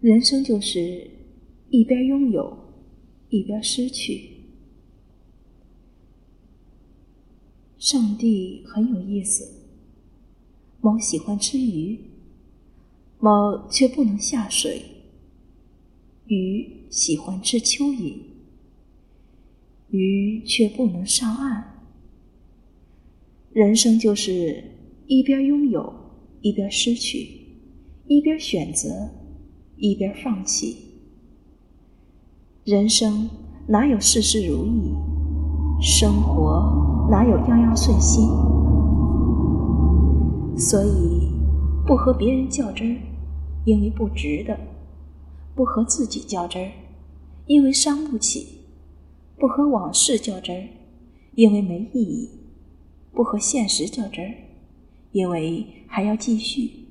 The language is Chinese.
人生就是一边拥有，一边失去。上帝很有意思。猫喜欢吃鱼，猫却不能下水；鱼喜欢吃蚯蚓，鱼却不能上岸。人生就是一边拥有，一边失去；一边选择，一边放弃。人生哪有事事如意？生活哪有样样顺心？所以，不和别人较真儿，因为不值得；不和自己较真儿，因为伤不起；不和往事较真儿，因为没意义；不和现实较真儿，因为还要继续。